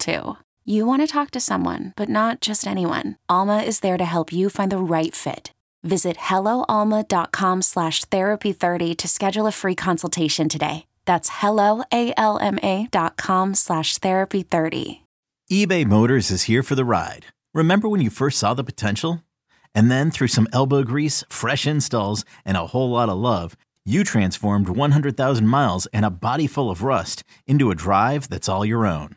too. You want to talk to someone, but not just anyone. Alma is there to help you find the right fit. Visit helloalma.com slash therapy30 to schedule a free consultation today. That's helloalma.com slash therapy30. eBay Motors is here for the ride. Remember when you first saw the potential? And then through some elbow grease, fresh installs, and a whole lot of love, you transformed 100,000 miles and a body full of rust into a drive that's all your own.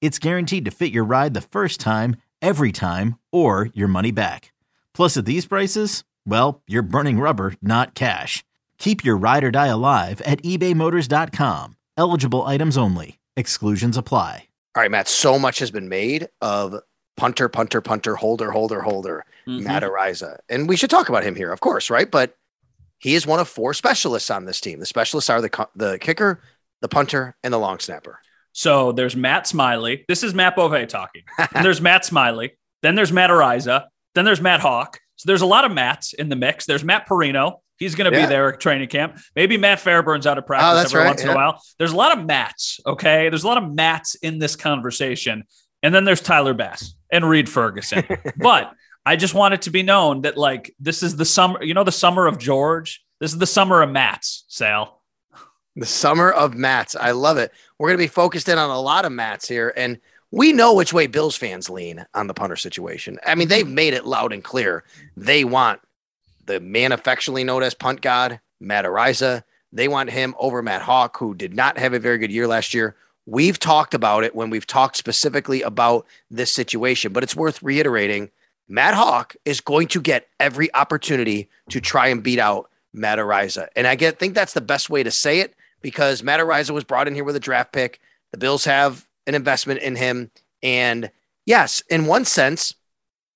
it's guaranteed to fit your ride the first time, every time, or your money back. Plus, at these prices, well, you're burning rubber, not cash. Keep your ride or die alive at ebaymotors.com. Eligible items only. Exclusions apply. All right, Matt, so much has been made of punter, punter, punter, holder, holder, holder, Mhm. Matt Araiza. And we should talk about him here, of course, right? But he is one of four specialists on this team. The specialists are the, the kicker, the punter, and the long snapper. So there's Matt Smiley. This is Matt Bove talking. And there's Matt Smiley. Then there's Matt Araiza. Then there's Matt Haack. So there's a lot of Matts in the mix. There's Matt Parrino. He's going to Yeah. be there at training camp. Maybe Matt Fairburn's out of practice Oh, every right, once in a while. There's a lot of Matts. Okay. There's a lot of Matts in this conversation. And then there's Tyler Bass and Reid Ferguson. but I just want it to be known that like this is the summer, you know, the summer of George. This is the summer of Matts, Sal. The summer of Mats. I love it. We're going to be focused in on a lot of Mats here. And we know which way Bills fans lean on the punter situation. I mean, they've made it loud and clear. They want the man affectionately known as punt god, Matt Araiza. They want him over Matt Haack, who did not have a very good year last year. We've talked about it when we've talked specifically about this situation, but it's worth reiterating. Matt Haack is going to get every opportunity to try and beat out Matt Araiza. And I get think that's the best way to say it because Matt Araiza was brought in here with a draft pick. The Bills have an investment in him. And yes, in one sense,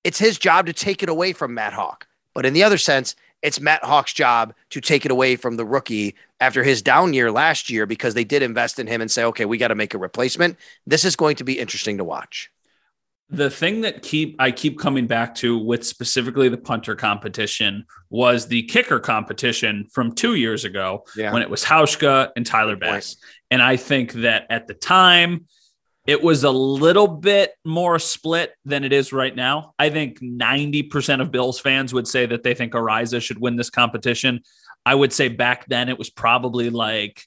it's his job to take it away from Matt Haack. But in the other sense, it's Matt Haack's job to take it away from the rookie after his down year last year because they did invest in him and say, okay, we got to make a replacement. This is going to be interesting to watch. The thing that keep I keep coming back to with specifically the punter competition was the kicker competition from two years ago Yeah. when it was Hauschka and Tyler. Bass. And I think that at the time it was a little bit more split than it is right now. I think 90% of Bills fans would say that they think Araiza should win this competition. I would say back then it was probably like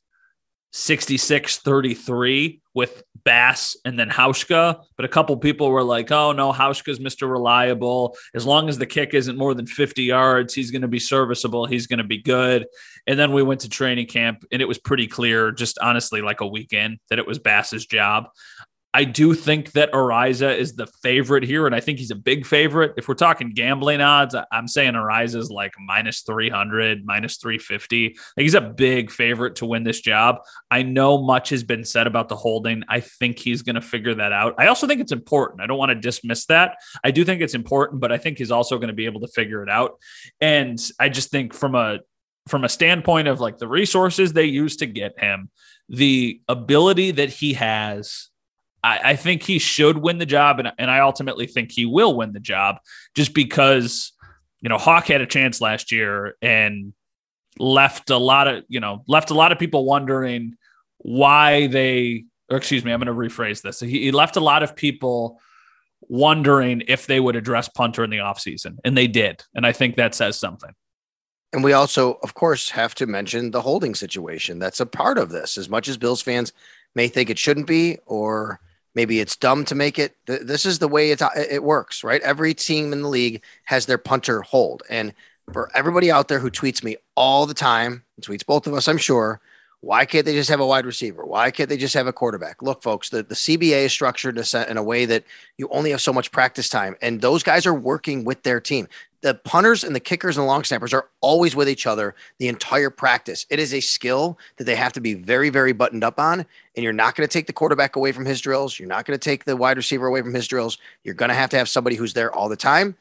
66 33 with Bass and then Hauschka. But a couple people were like, oh no, Hauschka's Mr. Reliable. As long as the kick isn't more than 50 yards, he's going to be serviceable. He's going to be good. And then we went to training camp and it was pretty clear, just honestly, like a weekend, that it was Bass's job. I do think that Araiza is the favorite here, and I think he's a big favorite. If we're talking gambling odds, I'm saying Araiza is like minus 300, minus 350. Like he's a big favorite to win this job. I know much has been said about the holding. I think he's going to figure that out. I also think it's important. I don't want to dismiss that. I do think it's important, but I think he's also going to be able to figure it out. And I just think from a from a standpoint of like the resources they use to get him, the ability that he has I, I think he should win the job, and, and I ultimately think he will win the job just because, you know, Haack had a chance last year and left a lot of, you know, left a lot of people wondering why they, or excuse me, I'm going to rephrase this. He, he left a lot of people wondering if they would address punter in the offseason, and they did. And I think that says something. And we also, of course, have to mention the holding situation. That's a part of this. As much as Bills fans may think it shouldn't be, or Maybe it's dumb to make it. This is the way it's, uh, it works, right? Every team in the league has their punter hold. And for everybody out there who tweets me all the time, tweets both of us, I'm sure, why can't they just have a wide receiver? Why can't they just have a quarterback? Look, folks, the, the CBA is structured in a way that you only have so much practice time, and those guys are working with their team. The punters and the kickers and the long snappers are always with each other the entire practice. It is a skill that they have to be very, very buttoned up on. And you're not going to take the quarterback away from his drills. You're not going to take the wide receiver away from his drills. You're going to have to have somebody who's there all the time.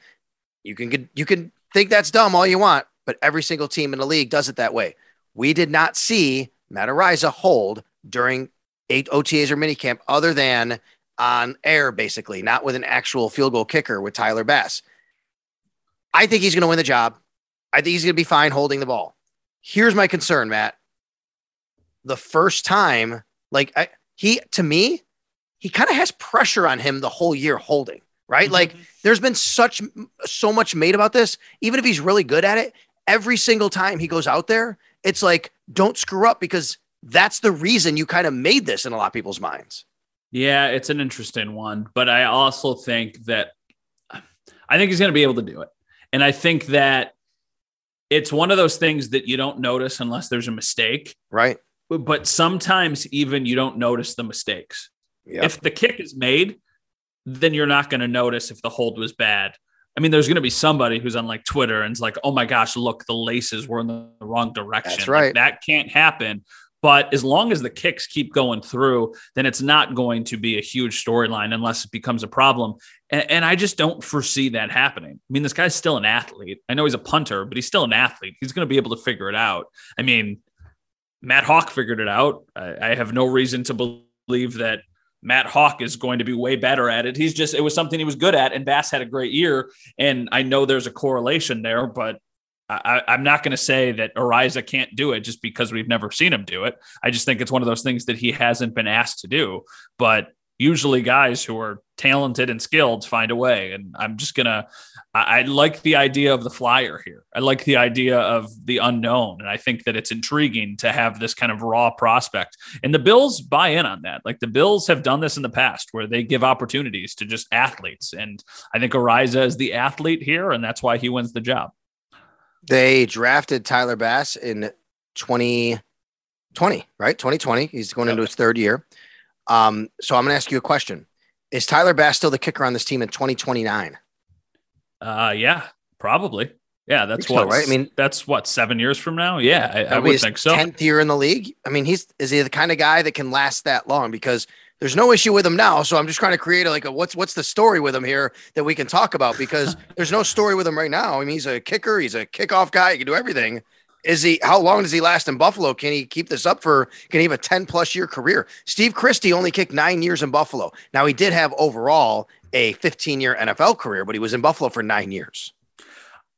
You can get, you can think that's dumb all you want, but every single team in the league does it that way. We did not see Matt Araiza hold during eight OTAs or minicamp other than on air, basically, not with an actual field goal kicker with Tyler Bass. I think he's going to win the job. I think he's going to be fine holding the ball. Here's my concern, Matt. The first time, like I, he, to me, he kind of has pressure on him the whole year holding, right? Mm-hmm. Like there's been such, so much made about this. Even if he's really good at it, every single time he goes out there, it's like, don't screw up because that's the reason you kind of made this in a lot of people's minds. Yeah, it's an interesting one, but I also think that I think he's going to be able to do it. And I think that it's one of those things that you don't notice unless there's a mistake. Right. But sometimes even you don't notice the mistakes. Yep. If the kick is made, then you're not going to notice if the hold was bad. I mean, there's going to be somebody who's on like Twitter and it's like, oh my gosh, look, the laces were in the wrong direction. That's Like, right. that can't happen. But as long as the kicks keep going through, then it's not going to be a huge storyline unless it becomes a problem. And, and I just don't foresee that happening. I mean, this guy's still an athlete. I know he's a punter, but he's still an athlete. He's going to be able to figure it out. I mean, Matt Haack figured it out. I, I have no reason to believe that Matt Haack is going to be way better at it. He's just, it was something he was good at, and Bass had a great year. And I know there's a correlation there, but I, I'm not going to say that Araiza can't do it just because we've never seen him do it. I just think it's one of those things that he hasn't been asked to do. But usually, guys who are talented and skilled find a way. And I'm just going to, I like the idea of the flyer here. I like the idea of the unknown. And I think that it's intriguing to have this kind of raw prospect. And the Bills buy in on that. Like the Bills have done this in the past where they give opportunities to just athletes. And I think Araiza is the athlete here, and that's why he wins the job. They drafted Tyler Bass in 2020, right? 2020. He's going into his third year. Um, so I'm going to ask you a question. Is Tyler Bass still the kicker on this team in 2029? Uh, yeah, probably. Yeah, that's Think so, what, right? I mean- that's what seven years from now. Yeah, I, I would think so. 10th year in the league. I mean, he's is he the kind of guy that can last that long? Because there's no issue with him now. So I'm just trying to create a, like a what's what's the story with him here that we can talk about because there's no story with him right now. I mean, he's a kicker, he's a kickoff guy, he can do everything. Is he how long does he last in Buffalo? Can he keep this up for can he have a 10 plus year career? Steve Christie only kicked nine years in Buffalo. Now he did have overall a 15 year NFL career, but he was in Buffalo for nine years.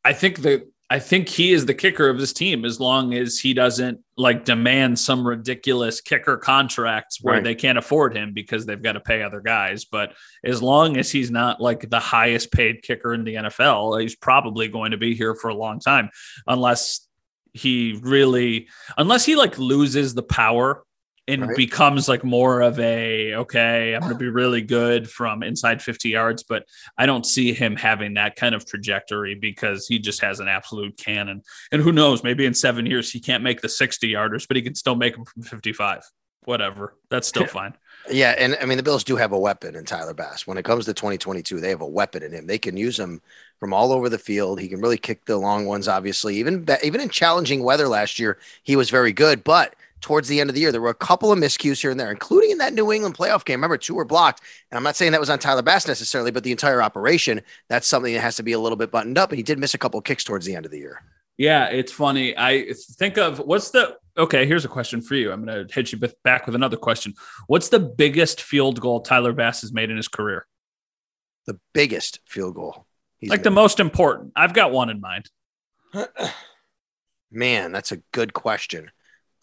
I think the I think he is the kicker of this team as long as he doesn't like demand some ridiculous kicker contracts where Right. they can't afford him because they've got to pay other guys. But as long as he's not like the highest paid kicker in the NFL, he's probably going to be here for a long time, unless he really, unless he like loses the power and Right. becomes like more of a okay, I'm going to be really good from inside 50 yards. But I don't see him having that kind of trajectory because he just has an absolute cannon. And who knows, maybe in seven years he can't make the 60 yarders, but he can still make them from 55. Whatever. That's still fine. Yeah, and I mean the Bills do have a weapon in Tyler Bass. When it comes to 2022, they have a weapon in him. They can use him from all over the field. He can really kick the long ones. Obviously, even even in challenging weather last year, he was very good. But towards the end of the year, there were a couple of miscues here and there, including in that New England playoff game. Remember, two were blocked, and I'm not saying that was on Tyler Bass necessarily, but the entire operation. That's something that has to be a little bit buttoned up. And he did miss a couple of kicks towards the end of the year. Yeah, it's funny. I think of what's the okay. Here's a question for you. I'm going to hit you back with another question. What's the biggest field goal Tyler Bass has made in his career? The biggest field goal. He's like the most important. I've got one in mind. Man, that's a good question.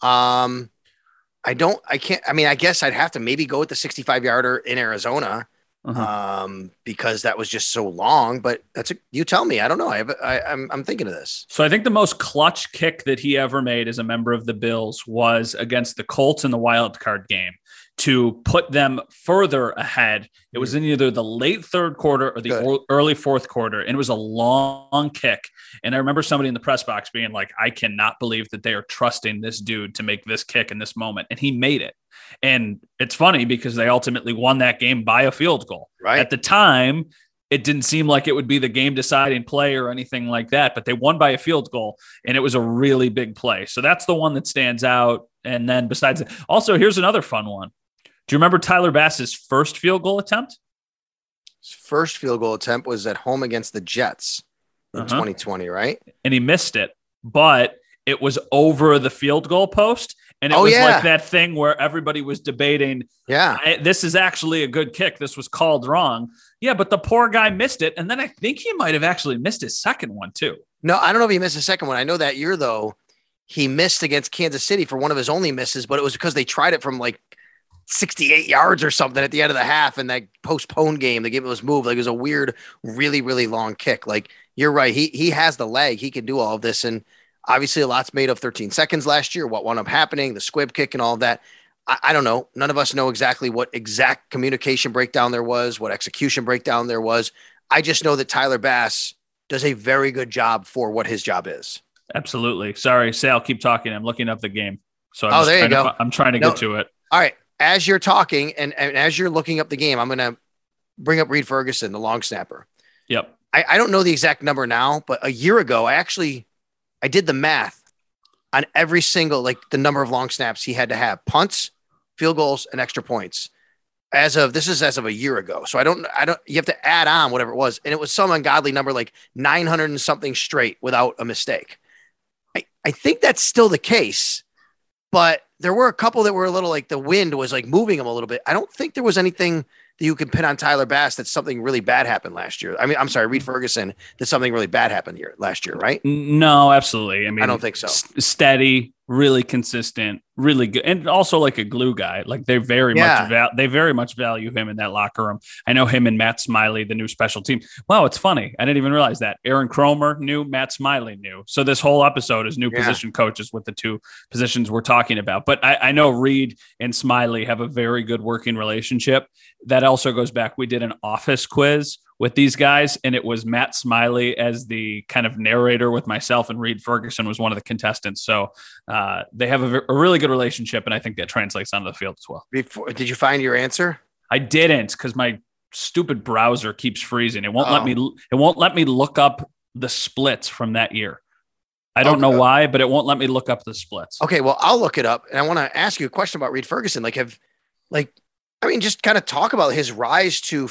Um, I don't, I can't, I mean, I guess I'd have to maybe go with the 65 yarder in Arizona Uh-huh. um, because that was just so long, but that's a, you tell me, I don't know. I have, I, I'm, I'm thinking of this. So I think the most clutch kick that he ever made as a member of the Bills was against the Colts in the wild card game to put them further ahead. It was mm. in either the late third quarter or the Good. early fourth quarter, and it was a long kick. And I remember somebody in the press box being like, "I cannot believe that they are trusting this dude to make this kick in this moment," and he made it. And it's funny because they ultimately won that game by a field goal. Right. At the time, it didn't seem like it would be the game deciding play or anything like that, but they won by a field goal and it was a really big play. So that's the one that stands out. And then besides, also, here's another fun one. Do you remember Tyler Bass's first field goal attempt? His first field goal attempt was at home against the Jets in Uh-huh. 2020, right? And he missed it, but it was over the field goal post. And it Oh, was yeah. like that thing where everybody was debating Yeah. This is actually a good kick. This was called wrong. Yeah, but the poor guy missed it. And then I think he might have actually missed his second one too. No, I don't know if he missed the second one. I know that year though, he missed against Kansas City for one of his only misses, but it was because they tried it from like 68 yards or something at the end of the half and that postponed game. The game was moved. Like it was a weird, really, really long kick. Like you're right. He he has the leg. He can do all of this. And obviously a lot's made of 13 seconds last year, what wound up happening, the squib kick and all of that. I, I don't know. None of us know exactly what exact communication breakdown there was, what execution breakdown there was. I just know that Tyler Bass does a very good job for what his job is. Absolutely. Sorry, Sal, keep talking. I'm looking up the game. So I'm Oh, there you trying to go. I'm trying to No. get to it. All right. As you're talking and, and as you're looking up the game, I'm going to bring up Reid Ferguson, the long snapper. Yep. I, I don't know the exact number now, but a year ago, I actually I did the math on every single like the number of long snaps he had to have punts, field goals, and extra points. As of this is as of a year ago. So I don't I don't you have to add on whatever it was. And it was some ungodly number like 900 and something straight without a mistake. I, I think that's still the case, but there were a couple that were a little like the wind was like moving them a little bit. I don't think there was anything that you can pin on Tyler Bass that something really bad happened last year. I mean, I'm sorry, Reid Ferguson that something really bad happened here last year, right? No, absolutely. I mean, I don't think so. s- steady, really consistent, really good, and also like a glue guy. Like they very Yeah. much val- they very much value him in that locker room. I know him and Matt Smiley, the new special team. Wow, it's funny. I didn't even realize that. Aaron Kromer knew, Matt Smiley knew. So this whole episode is new Yeah. position coaches with the two positions we're talking about. But I, I know Reid and Smiley have a very good working relationship. That also goes back. We did an office quiz with these guys, and it was Matt Smiley as the kind of narrator with myself, and Reid Ferguson was one of the contestants. So uh, they have a, a really good relationship, and I think that translates onto the field as well. Before, did you find your answer? I didn't because my stupid browser keeps freezing. It won't let Oh. me. It won't let me look up the splits from that year. I don't know why, but it won't let me look up the splits. Okay, well, I'll look it up, and I want to ask you a question about Reid Ferguson. Like, have, like, I mean, just kind of talk about his rise to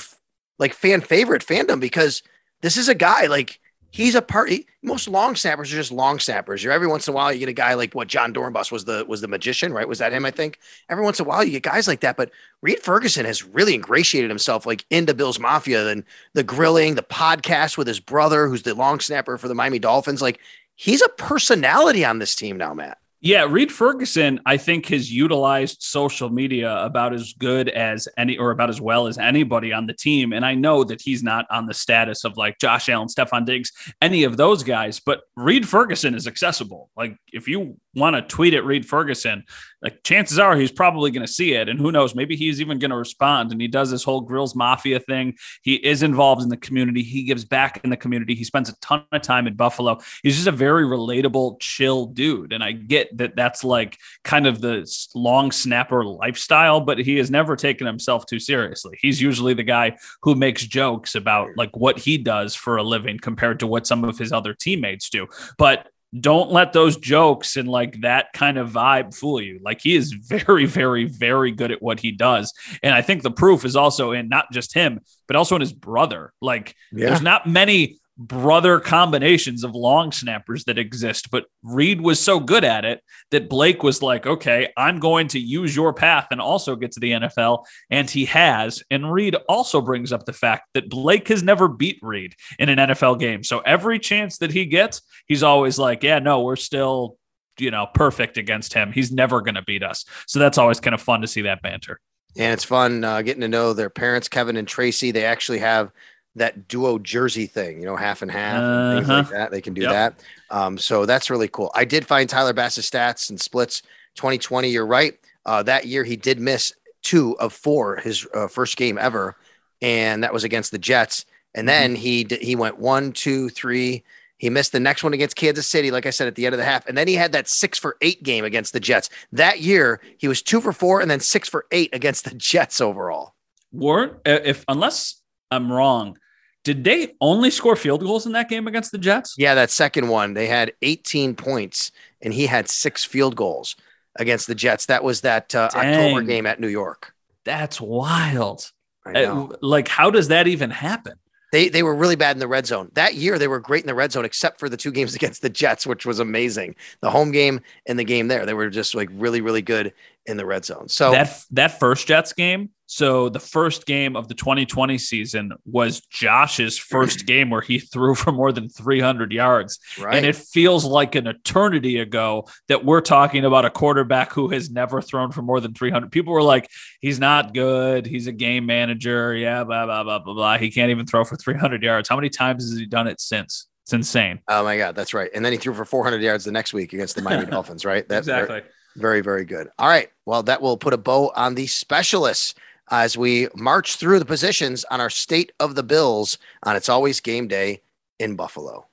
like fan favorite fandom because this is a guy like he's a part. He, most long snappers are just long snappers. You're every once in a while you get a guy like what Jon Dorenbos was the was the magician, right? Was that him? I think every once in a while you get guys like that, but Reid Ferguson has really ingratiated himself like into Bills Mafia and the grilling, the podcast with his brother, who's the long snapper for the Miami Dolphins. Like he's a personality on this team now, Matt. Yeah, Reid Ferguson, I think, has utilized social media about as good as any or about as well as anybody on the team. And I know that he's not on the status of like Josh Allen, Stefon Diggs, any of those guys, but Reid Ferguson is accessible. Like if you want to tweet at Reid Ferguson, like chances are he's probably going to see it. And who knows, maybe he's even going to respond. And he does this whole Grills Mafia thing. He is involved in the community. He gives back in the community. He spends a ton of time in Buffalo. He's just a very relatable, chill dude. And I get that that's like kind of the long snapper lifestyle, but he has never taken himself too seriously. He's usually the guy who makes jokes about like what he does for a living compared to what some of his other teammates do. But don't let those jokes and like that kind of vibe fool you. Like he is very, very, very good at what he does. And I think the proof is also in not just him, but also in his brother. Like there's not many brother combinations of long snappers that exist, but Reid was so good at it that Blake was like, okay, I'm going to use your path and also get to the NFL. And he has. And Reid also brings up the fact that Blake has never beat Reid in an NFL game. So every chance that he gets, he's always like, yeah, no, we're still, you know, perfect against him. He's never going to beat us. So that's always kind of fun to see that banter. And it's fun uh, getting to know their parents, Kevin and Tracy. They actually have that duo jersey thing, you know, half and half, and things like Uh-huh. that. They can do Yep. that. Um, so that's really cool. I did find Tyler Bass's stats and splits 2020. You're right. Uh, that year he did miss two of four, his uh, first game ever, and that was against the Jets. And then he d- he went one, two, three. He missed the next one against Kansas City, like I said at the end of the half, and then he had that six for eight game against the Jets. That year, he was two for four, and then six for eight against the Jets overall. Weren't uh, if unless I'm wrong, did they only score field goals in that game against the Jets? Yeah, that second one, they had 18 points, and he had six field goals against the Jets. That was that uh, October game at New York. That's wild. Uh, like, how does that even happen? They they were really bad in the red zone. That year they were great in the red zone, except for the two games against the Jets, which was amazing. The home game and the game there. They were just like really, really good in the red zone. So that that first Jets game. So the first game of the 2020 season was Josh's first game where he threw for more than 300 yards, right. and it feels like an eternity ago that we're talking about a quarterback who has never thrown for more than 300. People were like, "He's not good. He's a game manager. Yeah, blah blah blah blah blah. He can't even throw for 300 yards. How many times has he done it since? It's insane. oh my god, that's right. And then he threw for 400 yards the next week against the Miami Dolphins. Right. That's exactly. Very, very good. All right. Well, that will put a bow on the specialists as we march through the positions on our state of the Bills on It's Always Game Day in Buffalo.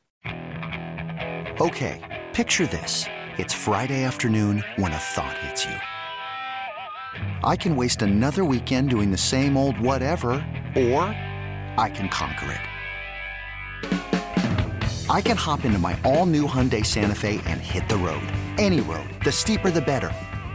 Okay, picture this. It's Friday afternoon when a thought hits you. I can waste another weekend doing the same old whatever, or I can conquer it. I can hop into my all new Hyundai Santa Fe and hit the road. Any road. The steeper, the better.